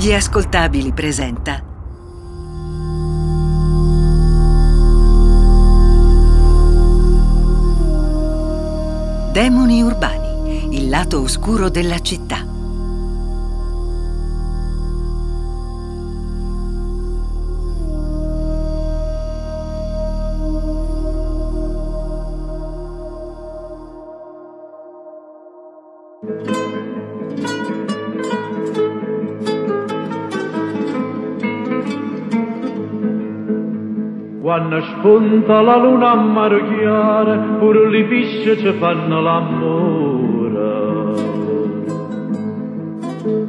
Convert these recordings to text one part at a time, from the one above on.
Gli ascoltabili presenta Demoni urbani, il lato oscuro della città. Spunta la luna a mare chiara, pure le pisce ci fanno l'amore.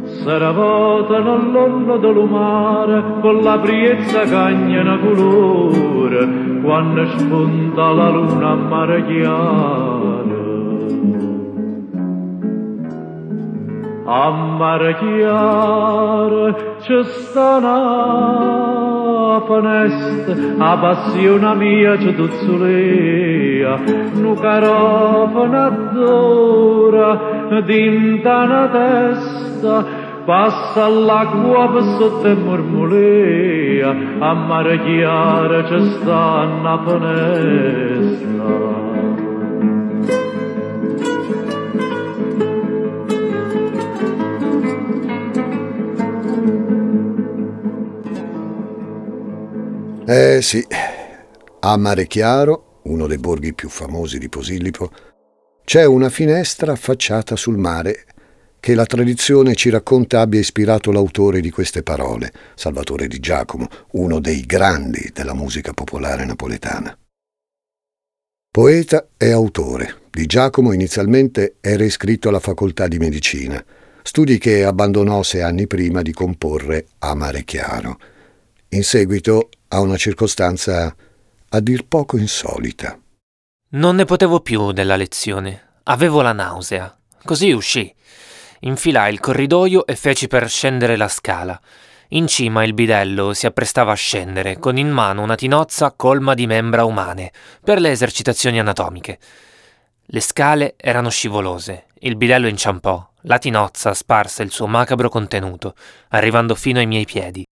Se ravotano all'onda del mare, con la priezza cagnano colore, quando spunta la luna a mare A mare ci sta una finestra, a passione mia ci tuzzolea, nu carofano d'ora, dinta una testa, passa l'acqua per sotto e mormolea, a mare ci sta una finestra. Eh sì, a Mare Chiaro, uno dei borghi più famosi di Posillipo, c'è una finestra affacciata sul mare che la tradizione ci racconta abbia ispirato l'autore di queste parole, Salvatore di Giacomo, uno dei grandi della musica popolare napoletana. Poeta e autore, Di Giacomo inizialmente era iscritto alla facoltà di medicina, studi che abbandonò sei anni prima di comporre a Mare Chiaro. In seguito a una circostanza a dir poco insolita. Non ne potevo più della lezione. Avevo la nausea. Così uscì. Infilai il corridoio e feci per scendere la scala. In cima il bidello si apprestava a scendere, con in mano una tinozza colma di membra umane, per le esercitazioni anatomiche. Le scale erano scivolose, il bidello inciampò, la tinozza sparse il suo macabro contenuto, arrivando fino ai miei piedi.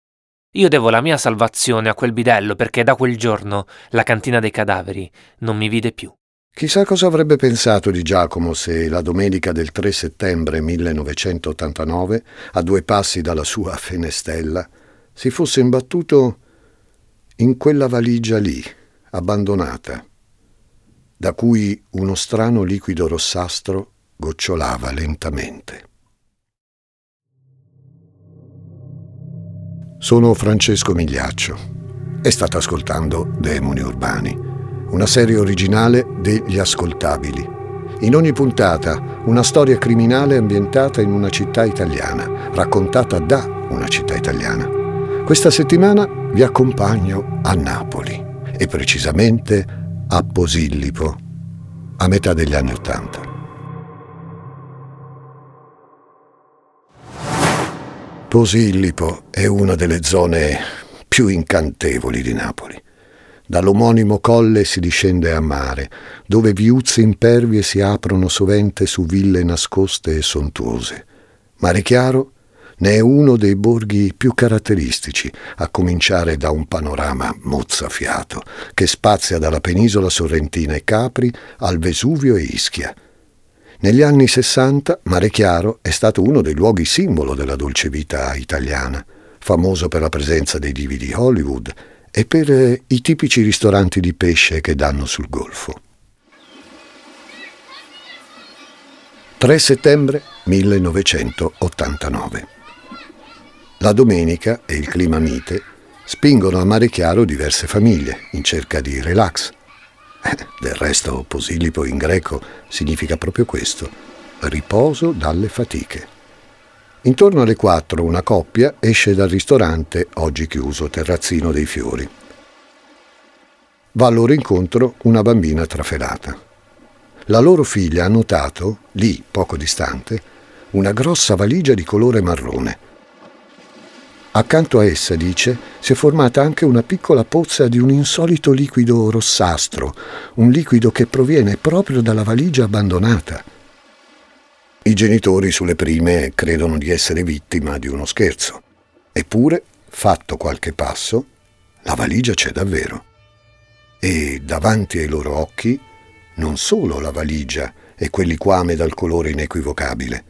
Io devo la mia salvazione a quel bidello perché da quel giorno la cantina dei cadaveri non mi vide più. Chissà cosa avrebbe pensato di Giacomo se la domenica del 3 settembre 1989, a due passi dalla sua fenestella, si fosse imbattuto in quella valigia lì, abbandonata, da cui uno strano liquido rossastro gocciolava lentamente. Sono Francesco Migliaccio e state ascoltando Demoni Urbani, una serie originale degli ascoltabili. In ogni puntata una storia criminale ambientata in una città italiana, raccontata da una città italiana. Questa settimana vi accompagno a Napoli e precisamente a Posillipo, a metà degli anni Ottanta. Posillipo è una delle zone più incantevoli di Napoli. Dall'omonimo colle si discende a mare, dove viuzze impervie si aprono sovente su ville nascoste e sontuose. Mare Chiaro ne è uno dei borghi più caratteristici, a cominciare da un panorama mozzafiato che spazia dalla penisola sorrentina e Capri al Vesuvio e Ischia. Negli anni Sessanta Mare Chiaro è stato uno dei luoghi simbolo della dolce vita italiana, famoso per la presenza dei divi di Hollywood e per eh, i tipici ristoranti di pesce che danno sul golfo. 3 settembre 1989. La domenica e il clima mite spingono a Mare Chiaro diverse famiglie in cerca di relax. Del resto, Posillipo in greco significa proprio questo, riposo dalle fatiche. Intorno alle quattro una coppia esce dal ristorante, oggi chiuso, Terrazzino dei Fiori. Va al loro incontro una bambina trafelata. La loro figlia ha notato, lì poco distante, una grossa valigia di colore marrone. Accanto a essa, dice, si è formata anche una piccola pozza di un insolito liquido rossastro, un liquido che proviene proprio dalla valigia abbandonata. I genitori sulle prime credono di essere vittima di uno scherzo. Eppure, fatto qualche passo, la valigia c'è davvero. E davanti ai loro occhi non solo la valigia e quell'liquame dal colore inequivocabile,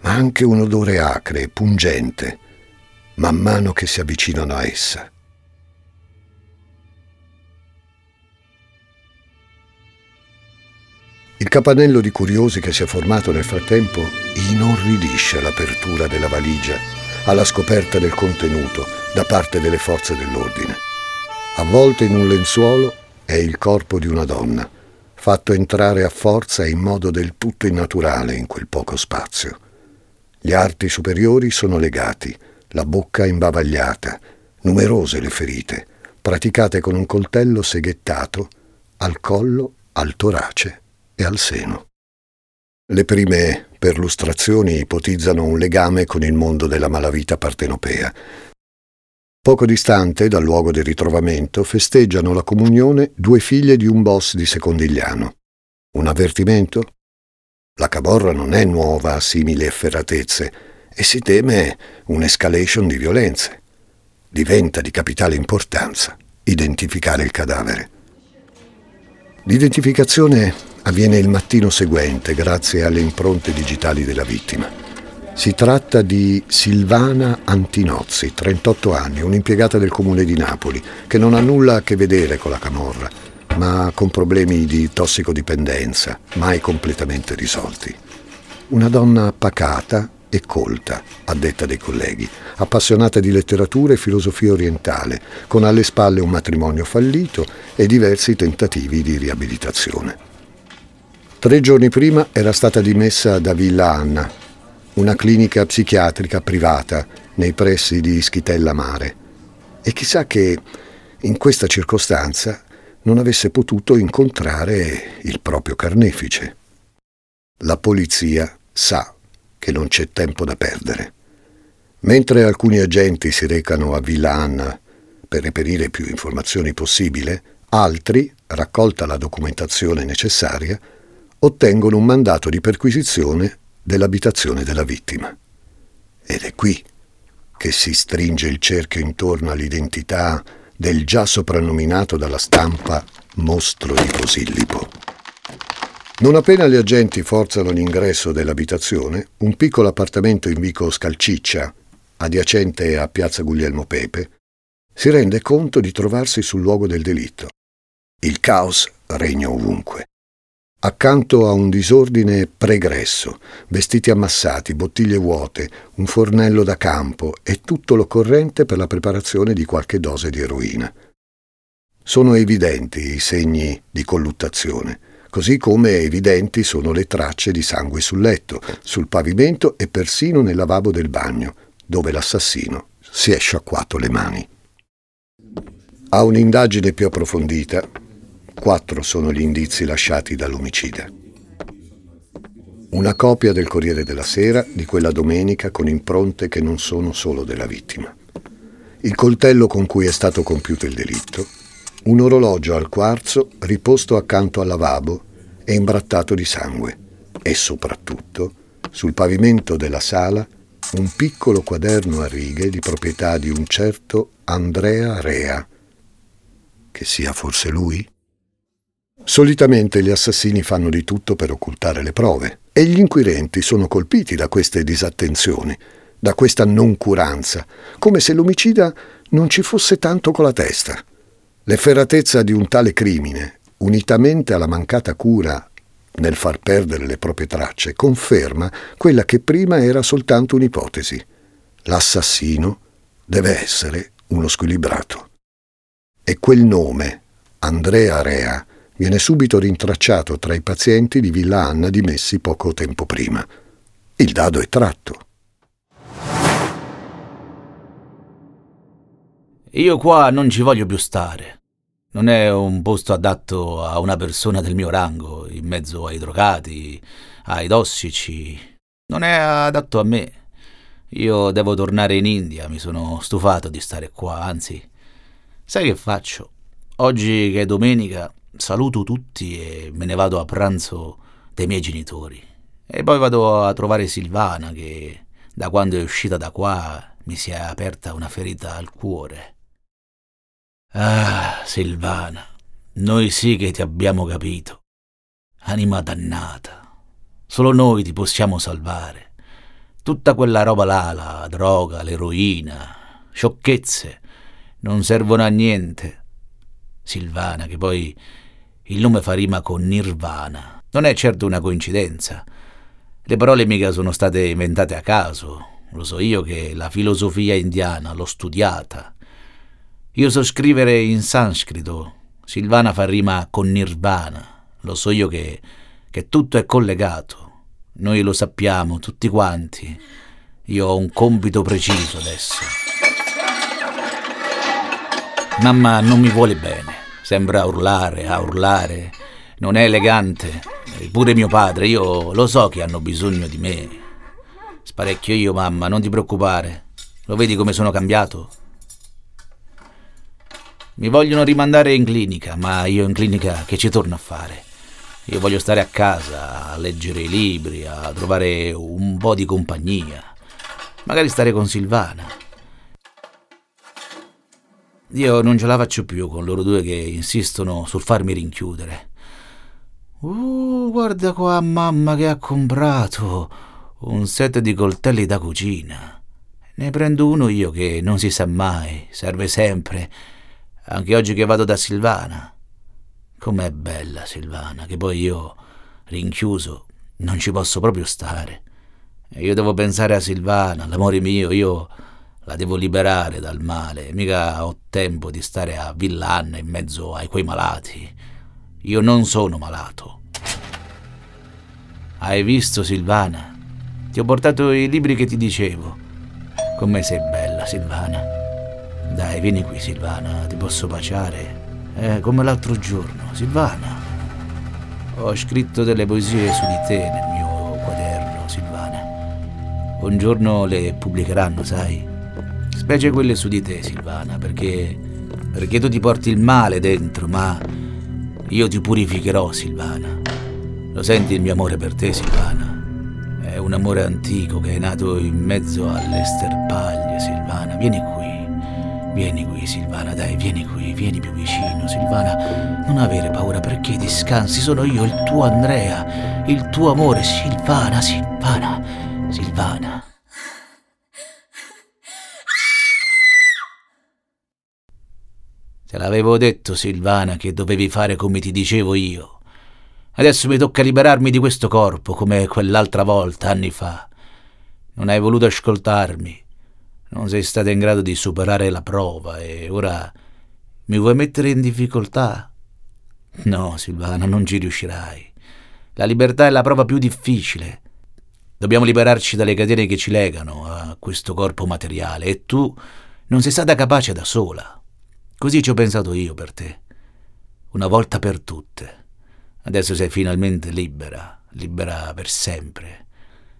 ma anche un odore acre e pungente, man mano che si avvicinano a essa. Il capanello di curiosi che si è formato nel frattempo inorridisce l'apertura della valigia alla scoperta del contenuto da parte delle forze dell'ordine. Avvolto in un lenzuolo è il corpo di una donna, fatto entrare a forza e in modo del tutto innaturale in quel poco spazio. Gli arti superiori sono legati, la bocca imbavagliata, numerose le ferite, praticate con un coltello seghettato al collo, al torace e al seno. Le prime perlustrazioni ipotizzano un legame con il mondo della malavita partenopea. Poco distante dal luogo di ritrovamento festeggiano la comunione due figlie di un boss di Secondigliano. Un avvertimento? La caborra non è nuova a simili efferatezze e si teme un'escalation di violenze. Diventa di capitale importanza identificare il cadavere. L'identificazione avviene il mattino seguente grazie alle impronte digitali della vittima. Si tratta di Silvana Antinozzi, 38 anni, un'impiegata del comune di Napoli, che non ha nulla a che vedere con la camorra, ma con problemi di tossicodipendenza, mai completamente risolti. Una donna pacata e colta, a detta dei colleghi, appassionata di letteratura e filosofia orientale, con alle spalle un matrimonio fallito e diversi tentativi di riabilitazione. Tre giorni prima era stata dimessa da Villa Anna, una clinica psichiatrica privata nei pressi di Schitella Mare. E chissà che in questa circostanza non avesse potuto incontrare il proprio carnefice. La polizia sa che non c'è tempo da perdere. Mentre alcuni agenti si recano a Villa Anna per reperire più informazioni possibile, altri, raccolta la documentazione necessaria, ottengono un mandato di perquisizione dell'abitazione della vittima. Ed è qui che si stringe il cerchio intorno all'identità del già soprannominato dalla stampa mostro di Posillipo. Non appena gli agenti forzano l'ingresso dell'abitazione, un piccolo appartamento in vico Scalciccia, adiacente a piazza Guglielmo Pepe, si rende conto di trovarsi sul luogo del delitto. Il caos regna ovunque accanto a un disordine pregresso, vestiti ammassati, bottiglie vuote, un fornello da campo e tutto l'occorrente per la preparazione di qualche dose di eroina. Sono evidenti i segni di colluttazione, così come evidenti sono le tracce di sangue sul letto, sul pavimento e persino nel lavabo del bagno, dove l'assassino si è sciacquato le mani. A un'indagine più approfondita, Quattro sono gli indizi lasciati dall'omicida. Una copia del Corriere della Sera di quella domenica con impronte che non sono solo della vittima. Il coltello con cui è stato compiuto il delitto, un orologio al quarzo riposto accanto al lavabo e imbrattato di sangue e soprattutto sul pavimento della sala un piccolo quaderno a righe di proprietà di un certo Andrea Rea. Che sia forse lui? Solitamente gli assassini fanno di tutto per occultare le prove e gli inquirenti sono colpiti da queste disattenzioni, da questa noncuranza, come se l'omicida non ci fosse tanto con la testa. L'efferatezza di un tale crimine, unitamente alla mancata cura nel far perdere le proprie tracce, conferma quella che prima era soltanto un'ipotesi. L'assassino deve essere uno squilibrato. E quel nome, Andrea Rea, viene subito rintracciato tra i pazienti di Villa Anna dimessi poco tempo prima. Il dado è tratto. Io qua non ci voglio più stare. Non è un posto adatto a una persona del mio rango, in mezzo ai drogati, ai tossici. Non è adatto a me. Io devo tornare in India, mi sono stufato di stare qua, anzi, sai che faccio? Oggi che è domenica saluto tutti e me ne vado a pranzo dai miei genitori. E poi vado a trovare Silvana che Da quando è uscita da qua mi si è aperta una ferita al cuore. Ah, Silvana, noi sì che ti abbiamo capito. Anima dannata. Solo noi ti possiamo salvare. Tutta quella roba là, la droga, l'eroina, sciocchezze, non servono a niente. Silvana, che poi il nome fa rima con Nirvana. Non è certo una coincidenza. Le parole mica sono state inventate a caso. Lo so io che la filosofia indiana l'ho studiata. Io so scrivere in sanscrito. Silvana fa rima con Nirvana. Lo so io che, che tutto è collegato. Noi lo sappiamo, tutti quanti. Io ho un compito preciso adesso. Mamma non mi vuole bene. Sembra urlare, a urlare. Non è elegante. Eppure mio padre, io lo so che hanno bisogno di me. Sparecchio io, mamma, non ti preoccupare. Lo vedi come sono cambiato? Mi vogliono rimandare in clinica, ma io in clinica che ci torno a fare? Io voglio stare a casa, a leggere i libri, a trovare un po' di compagnia. Magari stare con Silvana. Io non ce la faccio più con loro due che insistono sul farmi rinchiudere. Uh, guarda qua mamma che ha comprato un set di coltelli da cucina. Ne prendo uno io che non si sa mai, serve sempre, anche oggi che vado da Silvana. Com'è bella Silvana, che poi io, rinchiuso, non ci posso proprio stare. Io devo pensare a Silvana, l'amore mio, io la devo liberare dal male, mica ho tempo di stare a Villanna in mezzo ai quei malati. Io non sono malato. Hai visto Silvana? Ti ho portato i libri che ti dicevo. Come sei bella, Silvana. Dai, vieni qui, Silvana, ti posso baciare. Eh, come l'altro giorno, Silvana. Ho scritto delle poesie su di te nel mio quaderno, Silvana. Un giorno le pubblicheranno, sai? Specie quelle su di te, Silvana, perché. perché tu ti porti il male dentro, ma io ti purificherò, Silvana. Lo senti il mio amore per te, Silvana? È un amore antico che è nato in mezzo alle sterpaglie, Silvana. Vieni qui. Vieni qui, Silvana, dai, vieni qui, vieni più vicino, Silvana. Non avere paura perché discansi, sono io, il tuo Andrea, il tuo amore, Silvana, Silvana, Silvana. Te l'avevo detto, Silvana, che dovevi fare come ti dicevo io. Adesso mi tocca liberarmi di questo corpo, come quell'altra volta, anni fa. Non hai voluto ascoltarmi. Non sei stata in grado di superare la prova e ora mi vuoi mettere in difficoltà? No, Silvana, non ci riuscirai. La libertà è la prova più difficile. Dobbiamo liberarci dalle catene che ci legano a questo corpo materiale e tu non sei stata capace da sola. Così ci ho pensato io per te. Una volta per tutte. Adesso sei finalmente libera, libera per sempre.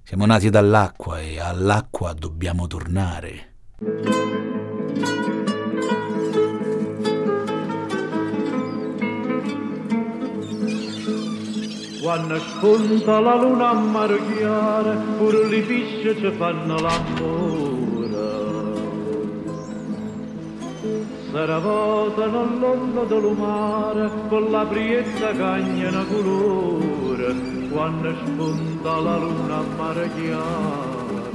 Siamo nati dall'acqua e all'acqua dobbiamo tornare. Quando spunta la luna a mare chiara, pure le fisce ci fanno l'amore. Saravotano all'ombra del mare, con la priezza cagna una colore, quando spunta la luna mare chiaro.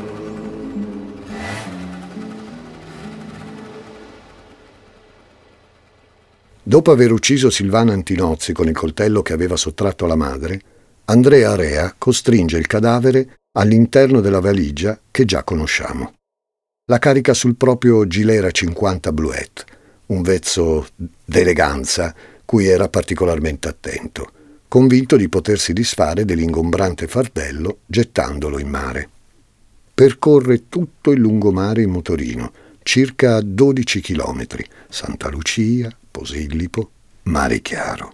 Dopo aver ucciso Silvana Antinozzi con il coltello che aveva sottratto alla madre, Andrea Rea costringe il cadavere all'interno della valigia che già conosciamo. La carica sul proprio Gilera 50 Bluette, un vezzo d'eleganza cui era particolarmente attento convinto di potersi disfare dell'ingombrante fardello gettandolo in mare. Percorre tutto il lungomare in motorino, circa 12 chilometri, Santa Lucia, Posillipo, Mare Chiaro.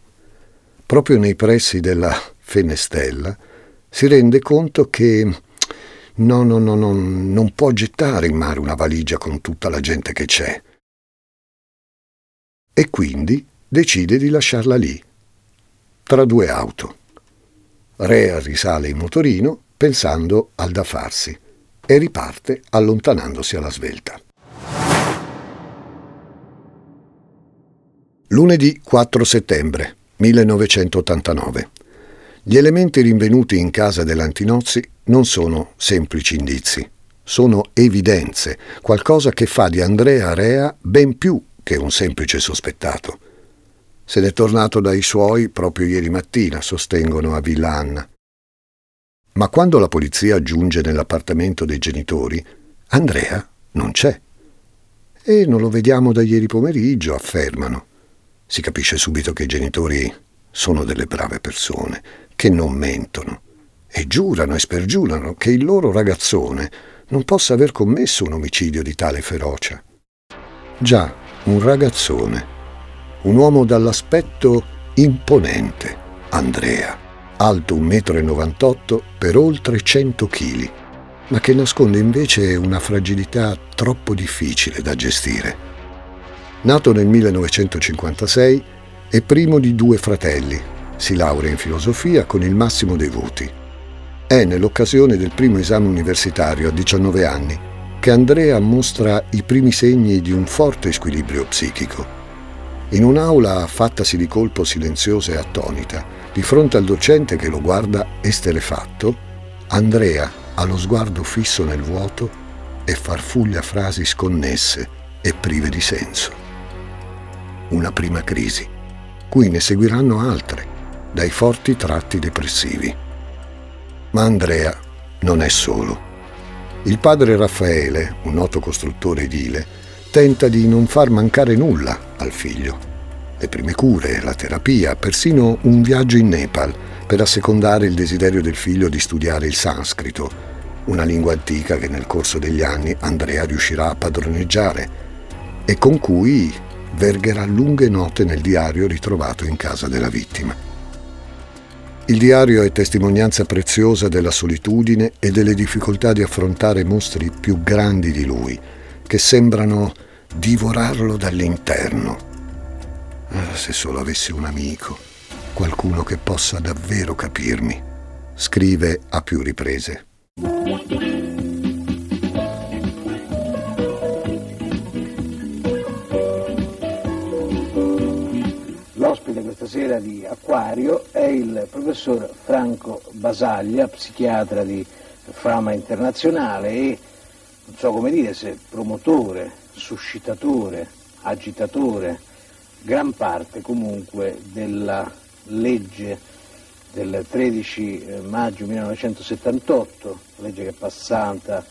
Proprio nei pressi della Fenestella si rende conto che no, no, no, no, non può gettare in mare una valigia con tutta la gente che c'è. E quindi decide di lasciarla lì, tra due auto. Rea risale in motorino pensando al da farsi. e riparte allontanandosi alla svelta. Lunedì 4 settembre 1989. Gli elementi rinvenuti in casa dell'Antinozzi non sono semplici indizi, sono evidenze, qualcosa che fa di Andrea Rea ben più che un semplice sospettato. Se n'è tornato dai suoi proprio ieri mattina, sostengono a Villa Anna. Ma quando la polizia giunge nell'appartamento dei genitori, Andrea non c'è. E non lo vediamo da ieri pomeriggio, affermano. Si capisce subito che i genitori sono delle brave persone, che non mentono, e giurano e spergiurano che il loro ragazzone non possa aver commesso un omicidio di tale ferocia. Già, un ragazzone, un uomo dall'aspetto imponente, Andrea, alto 1,98 m per oltre 100 kg, ma che nasconde invece una fragilità troppo difficile da gestire. Nato nel 1956, è primo di due fratelli. Si laurea in filosofia con il massimo dei voti. È nell'occasione del primo esame universitario a 19 anni che Andrea mostra i primi segni di un forte squilibrio psichico. In un'aula fattasi di colpo silenziosa e attonita, di fronte al docente che lo guarda esterefatto, Andrea ha lo sguardo fisso nel vuoto e farfuglia frasi sconnesse e prive di senso una prima crisi, cui ne seguiranno altre, dai forti tratti depressivi. Ma Andrea non è solo. Il padre Raffaele, un noto costruttore edile, tenta di non far mancare nulla al figlio. Le prime cure, la terapia, persino un viaggio in Nepal per assecondare il desiderio del figlio di studiare il sanscrito, una lingua antica che nel corso degli anni Andrea riuscirà a padroneggiare e con cui vergherà lunghe note nel diario ritrovato in casa della vittima. Il diario è testimonianza preziosa della solitudine e delle difficoltà di affrontare mostri più grandi di lui, che sembrano divorarlo dall'interno. Ah, se solo avessi un amico, qualcuno che possa davvero capirmi, scrive a più riprese. Stasera di Acquario è il professor Franco Basaglia, psichiatra di Frama Internazionale e, non so come dire, se promotore, suscitatore, agitatore, gran parte comunque della legge del 13 eh, maggio 1978, legge che è passata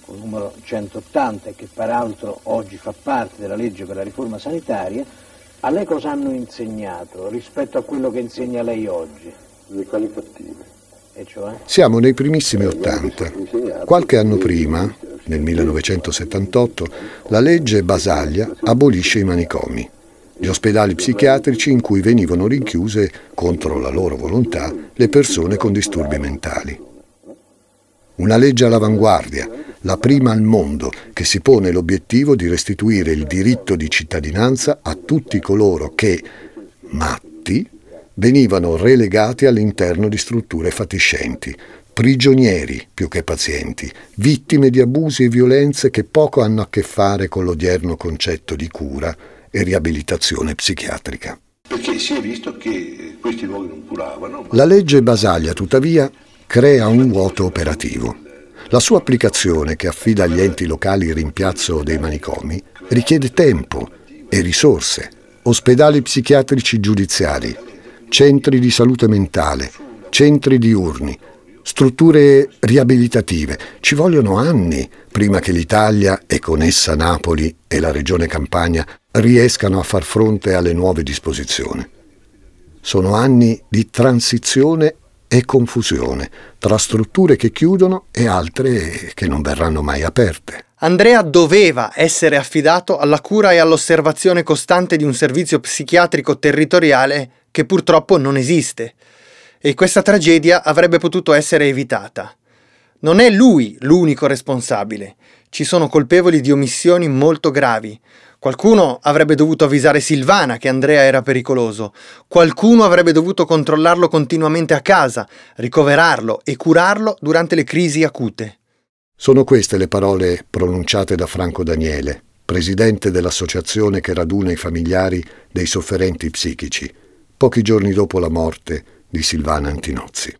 con il numero 180 e che peraltro oggi fa parte della legge per la riforma sanitaria, a lei cosa hanno insegnato rispetto a quello che insegna lei oggi? Le qualitative. E cioè? Siamo nei primissimi Ottanta. Qualche anno prima, nel 1978, la legge Basaglia abolisce i manicomi, gli ospedali psichiatrici in cui venivano rinchiuse, contro la loro volontà, le persone con disturbi mentali. Una legge all'avanguardia, la prima al mondo, che si pone l'obiettivo di restituire il diritto di cittadinanza a tutti coloro che, matti, venivano relegati all'interno di strutture fatiscenti, prigionieri più che pazienti, vittime di abusi e violenze che poco hanno a che fare con l'odierno concetto di cura e riabilitazione psichiatrica. Perché si è visto che questi luoghi non curavano. La legge Basaglia, tuttavia, crea un vuoto operativo. La sua applicazione, che affida agli enti locali il rimpiazzo dei manicomi, richiede tempo e risorse, ospedali psichiatrici giudiziari, centri di salute mentale, centri diurni, strutture riabilitative. Ci vogliono anni prima che l'Italia e con essa Napoli e la regione Campania riescano a far fronte alle nuove disposizioni. Sono anni di transizione e confusione tra strutture che chiudono e altre che non verranno mai aperte. Andrea doveva essere affidato alla cura e all'osservazione costante di un servizio psichiatrico territoriale che purtroppo non esiste. E questa tragedia avrebbe potuto essere evitata. Non è lui l'unico responsabile. Ci sono colpevoli di omissioni molto gravi. Qualcuno avrebbe dovuto avvisare Silvana che Andrea era pericoloso, qualcuno avrebbe dovuto controllarlo continuamente a casa, ricoverarlo e curarlo durante le crisi acute. Sono queste le parole pronunciate da Franco Daniele, presidente dell'associazione che raduna i familiari dei sofferenti psichici, pochi giorni dopo la morte di Silvana Antinozzi.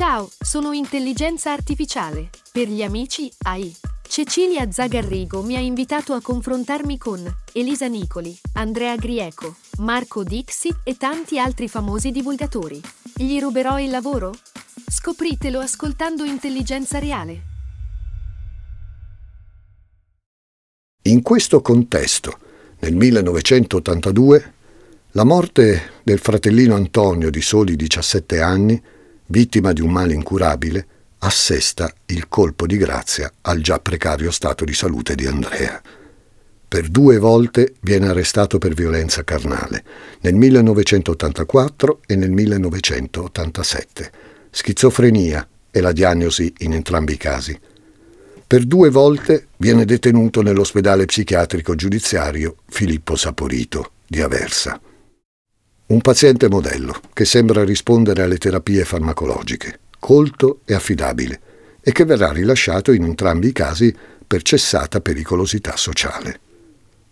Ciao, sono intelligenza artificiale. Per gli amici AI. Cecilia Zagarrigo mi ha invitato a confrontarmi con Elisa Nicoli, Andrea Grieco, Marco Dixi e tanti altri famosi divulgatori. Gli ruberò il lavoro? Scopritelo ascoltando Intelligenza Reale. In questo contesto, nel 1982, la morte del fratellino Antonio di soli 17 anni vittima di un male incurabile, assesta il colpo di grazia al già precario stato di salute di Andrea. Per due volte viene arrestato per violenza carnale, nel 1984 e nel 1987. Schizofrenia è la diagnosi in entrambi i casi. Per due volte viene detenuto nell'ospedale psichiatrico giudiziario Filippo Saporito di Aversa. Un paziente modello che sembra rispondere alle terapie farmacologiche, colto e affidabile, e che verrà rilasciato in entrambi i casi per cessata pericolosità sociale.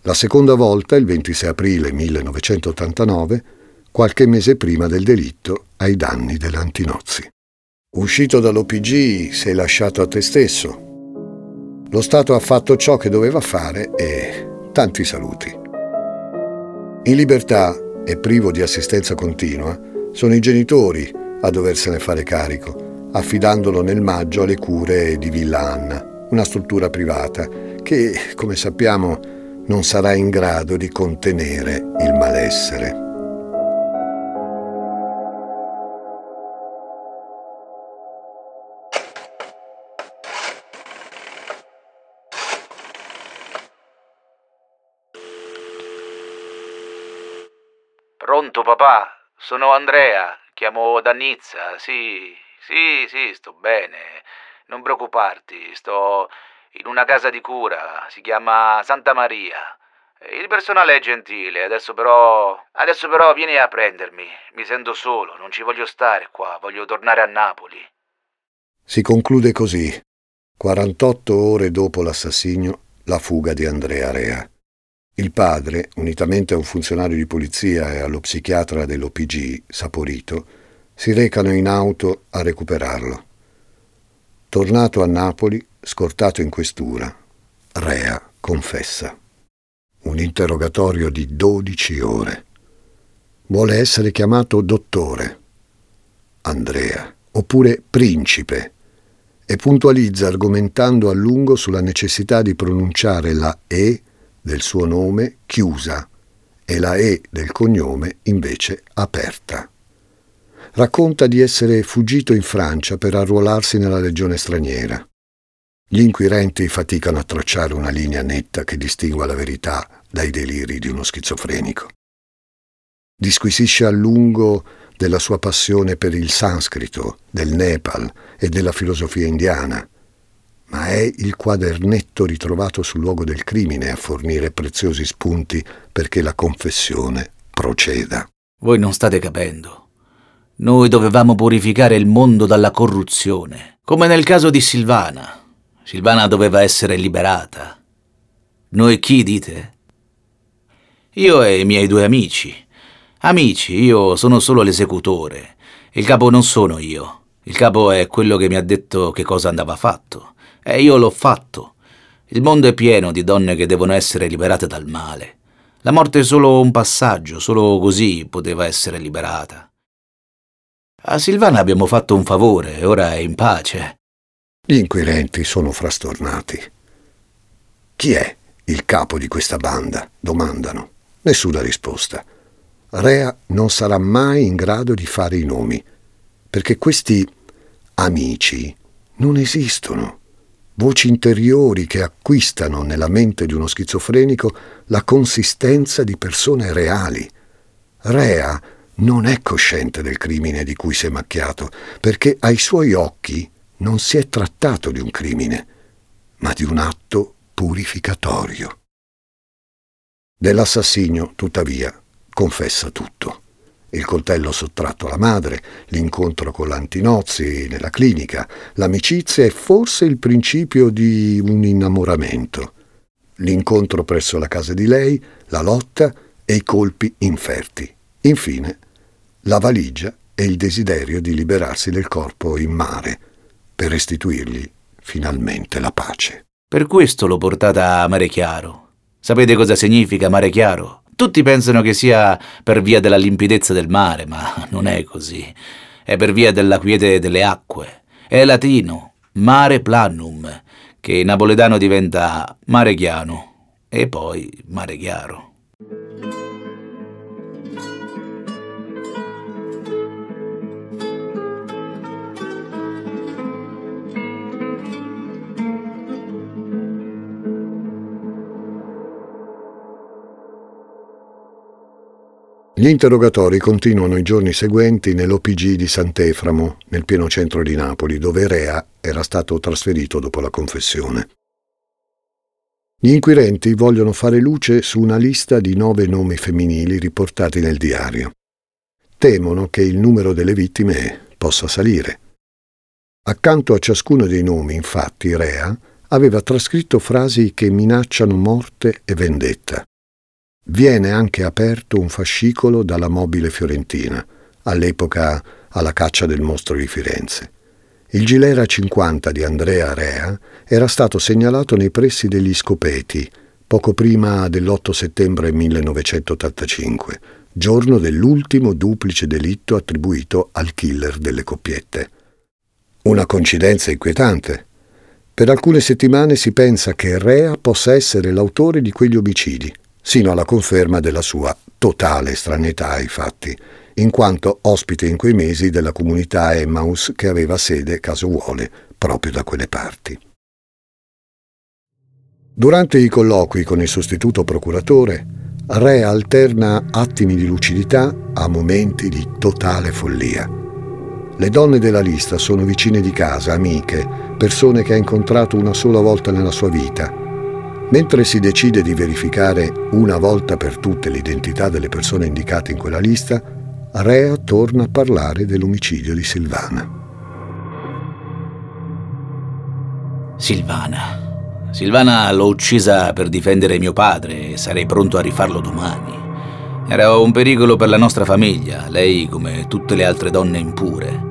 La seconda volta, il 26 aprile 1989, qualche mese prima del delitto ai danni dell'Antinozzi. Uscito dall'OPG sei lasciato a te stesso. Lo Stato ha fatto ciò che doveva fare e tanti saluti. In libertà e privo di assistenza continua, sono i genitori a doversene fare carico, affidandolo nel maggio alle cure di Villa Anna, una struttura privata che, come sappiamo, non sarà in grado di contenere il malessere. Papà? Sono Andrea, chiamo da Nizza, sì, sì, sì, sto bene, non preoccuparti, sto in una casa di cura, si chiama Santa Maria. Il personale è gentile, adesso però. Adesso però vieni a prendermi. Mi sento solo, non ci voglio stare qua, voglio tornare a Napoli. Si conclude così, 48 ore dopo l'assassinio, la fuga di Andrea Rea. Il padre, unitamente a un funzionario di polizia e allo psichiatra dell'OPG, Saporito, si recano in auto a recuperarlo. Tornato a Napoli, scortato in questura, Rea confessa. Un interrogatorio di 12 ore. Vuole essere chiamato dottore, Andrea, oppure principe, e puntualizza argomentando a lungo sulla necessità di pronunciare la E del suo nome chiusa e la E del cognome invece aperta. Racconta di essere fuggito in Francia per arruolarsi nella legione straniera. Gli inquirenti faticano a tracciare una linea netta che distingua la verità dai deliri di uno schizofrenico. Disquisisce a lungo della sua passione per il sanscrito, del Nepal e della filosofia indiana, ma è il quadernetto ritrovato sul luogo del crimine a fornire preziosi spunti perché la confessione proceda. Voi non state capendo. Noi dovevamo purificare il mondo dalla corruzione, come nel caso di Silvana. Silvana doveva essere liberata. Noi chi dite? Io e i miei due amici. Amici, io sono solo l'esecutore. Il capo non sono io. Il capo è quello che mi ha detto che cosa andava fatto. E io l'ho fatto. Il mondo è pieno di donne che devono essere liberate dal male. La morte è solo un passaggio, solo così poteva essere liberata. A Silvana abbiamo fatto un favore ora è in pace. Gli inquirenti sono frastornati. Chi è il capo di questa banda? domandano. Nessuna risposta. Rea non sarà mai in grado di fare i nomi, perché questi amici non esistono. Voci interiori che acquistano nella mente di uno schizofrenico la consistenza di persone reali. Rea non è cosciente del crimine di cui si è macchiato, perché ai suoi occhi non si è trattato di un crimine, ma di un atto purificatorio. Dell'assassinio, tuttavia, confessa tutto. Il coltello sottratto alla madre, l'incontro con l'antinozzi nella clinica, l'amicizia e forse il principio di un innamoramento. L'incontro presso la casa di lei, la lotta e i colpi inferti. Infine, la valigia e il desiderio di liberarsi del corpo in mare per restituirgli finalmente la pace. Per questo l'ho portata a Mare Chiaro. Sapete cosa significa Mare Chiaro? Tutti pensano che sia per via della limpidezza del mare, ma non è così. È per via della quiete delle acque. È latino, mare planum, che in napoletano diventa mare chiano e poi mare chiaro. Gli interrogatori continuano i giorni seguenti nell'OPG di Sant'Eframo, nel pieno centro di Napoli, dove Rea era stato trasferito dopo la confessione. Gli inquirenti vogliono fare luce su una lista di nove nomi femminili riportati nel diario. Temono che il numero delle vittime possa salire. Accanto a ciascuno dei nomi, infatti, Rea aveva trascritto frasi che minacciano morte e vendetta. Viene anche aperto un fascicolo dalla mobile fiorentina, all'epoca alla caccia del mostro di Firenze. Il Gilera 50 di Andrea Rea era stato segnalato nei pressi degli Scopeti poco prima dell'8 settembre 1985, giorno dell'ultimo duplice delitto attribuito al killer delle coppiette. Una coincidenza inquietante. Per alcune settimane si pensa che Rea possa essere l'autore di quegli omicidi, sino alla conferma della sua totale stranità ai fatti, in quanto ospite in quei mesi della comunità Emmaus che aveva sede, caso vuole, proprio da quelle parti. Durante i colloqui con il sostituto procuratore, Re alterna attimi di lucidità a momenti di totale follia. Le donne della lista sono vicine di casa, amiche, persone che ha incontrato una sola volta nella sua vita Mentre si decide di verificare una volta per tutte l'identità delle persone indicate in quella lista, Rea torna a parlare dell'omicidio di Silvana. Silvana. Silvana l'ho uccisa per difendere mio padre e sarei pronto a rifarlo domani. Era un pericolo per la nostra famiglia, lei come tutte le altre donne impure.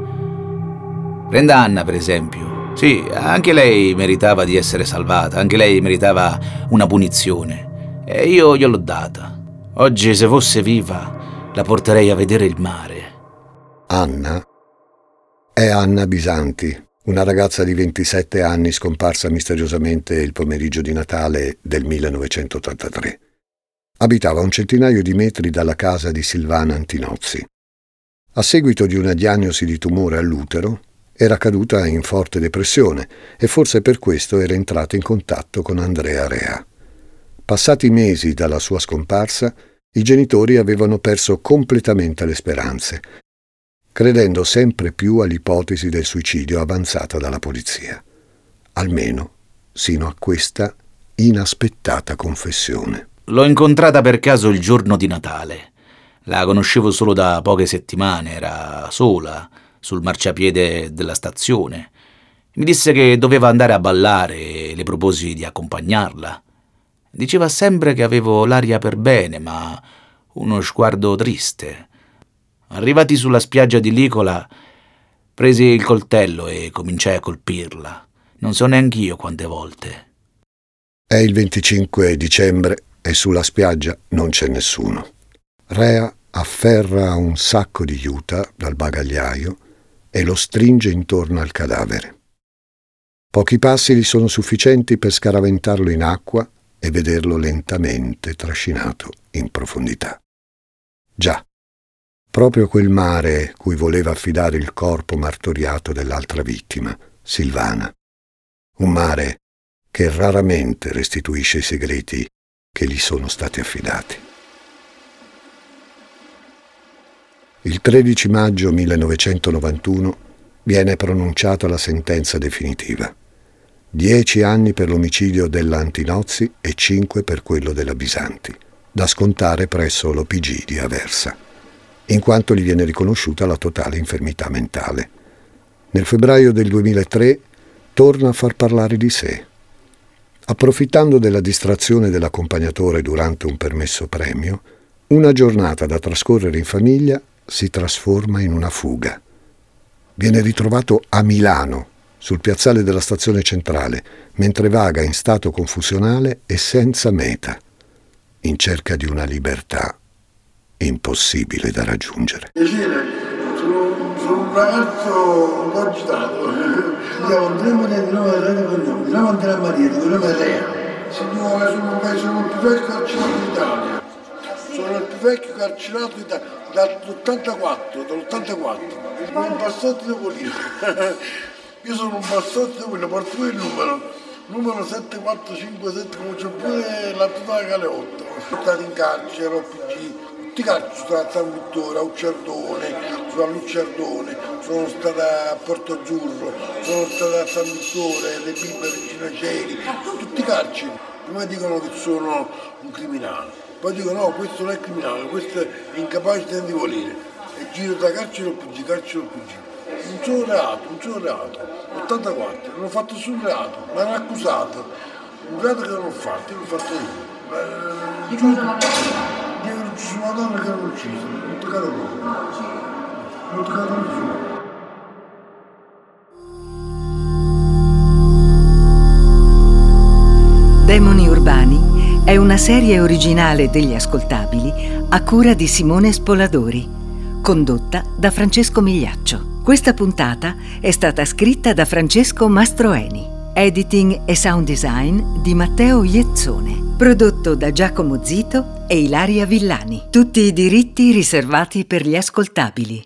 Prenda Anna, per esempio. Sì, anche lei meritava di essere salvata, anche lei meritava una punizione. E io gliel'ho data. Oggi, se fosse viva, la porterei a vedere il mare. Anna è Anna Bisanti, una ragazza di 27 anni scomparsa misteriosamente il pomeriggio di Natale del 1983. Abitava un centinaio di metri dalla casa di Silvana Antinozzi. A seguito di una diagnosi di tumore all'utero, era caduta in forte depressione e forse per questo era entrata in contatto con Andrea Rea. Passati mesi dalla sua scomparsa, i genitori avevano perso completamente le speranze, credendo sempre più all'ipotesi del suicidio avanzata dalla polizia, almeno sino a questa inaspettata confessione. L'ho incontrata per caso il giorno di Natale. La conoscevo solo da poche settimane, era sola sul marciapiede della stazione. Mi disse che doveva andare a ballare e le proposi di accompagnarla. Diceva sempre che avevo l'aria per bene, ma uno sguardo triste. Arrivati sulla spiaggia di Licola, presi il coltello e cominciai a colpirla. Non so neanch'io quante volte. È il 25 dicembre e sulla spiaggia non c'è nessuno. Rea afferra un sacco di juta dal bagagliaio e lo stringe intorno al cadavere. Pochi passi gli sono sufficienti per scaraventarlo in acqua e vederlo lentamente trascinato in profondità. Già, proprio quel mare cui voleva affidare il corpo martoriato dell'altra vittima, Silvana. Un mare che raramente restituisce i segreti che gli sono stati affidati. Il 13 maggio 1991 viene pronunciata la sentenza definitiva. Dieci anni per l'omicidio della Antinozzi e cinque per quello della Bisanti, da scontare presso l'OPG di Aversa, in quanto gli viene riconosciuta la totale infermità mentale. Nel febbraio del 2003 torna a far parlare di sé. Approfittando della distrazione dell'accompagnatore durante un permesso premio, una giornata da trascorrere in famiglia si trasforma in una fuga. Viene ritrovato a Milano, sul piazzale della stazione centrale, mentre vaga in stato confusionale e senza meta, in cerca di una libertà impossibile da raggiungere. Sono, sono un ragazzo un po' agitato. Io andremo nel nome del Re Cognome, andiamo Andrea Maria, di nome Rea. Signore, sono il più vecchio carcerato d'Italia. Sono il più vecchio carcerato d'Italia dall'84, dall'84. Un bassotto di Polino. Io sono un bassotto di Polino, porto il numero. Numero 7457, come c'è pure la totale Galeotto. Sono stato in carcere, OPG, tutti i carceri, sono stato a San Vittore, a Ucciardone, sono a sono stato a Porto Azzurro, sono stato a San Vittore, Le Bibbie, Regina Celi, tutti i carceri. Prima dicono che sono un criminale poi dico no, questo non è criminale, questo è incapace di volere e giro da carcere OPG, carcere OPG. Un solo reato, un solo reato, 84, non ho fatto nessun reato, mi hanno accusato, un reato che non ho fatto, io l'ho fatto io. Eh, giuro di aver ucciso una donna che non ho ucciso, non ho toccato proprio, non ho toccato nessuno. Una serie originale degli ascoltabili a cura di Simone Spoladori, condotta da Francesco Migliaccio. Questa puntata è stata scritta da Francesco Mastroeni, editing e sound design di Matteo Iezzone, prodotto da Giacomo Zito e Ilaria Villani. Tutti i diritti riservati per gli ascoltabili.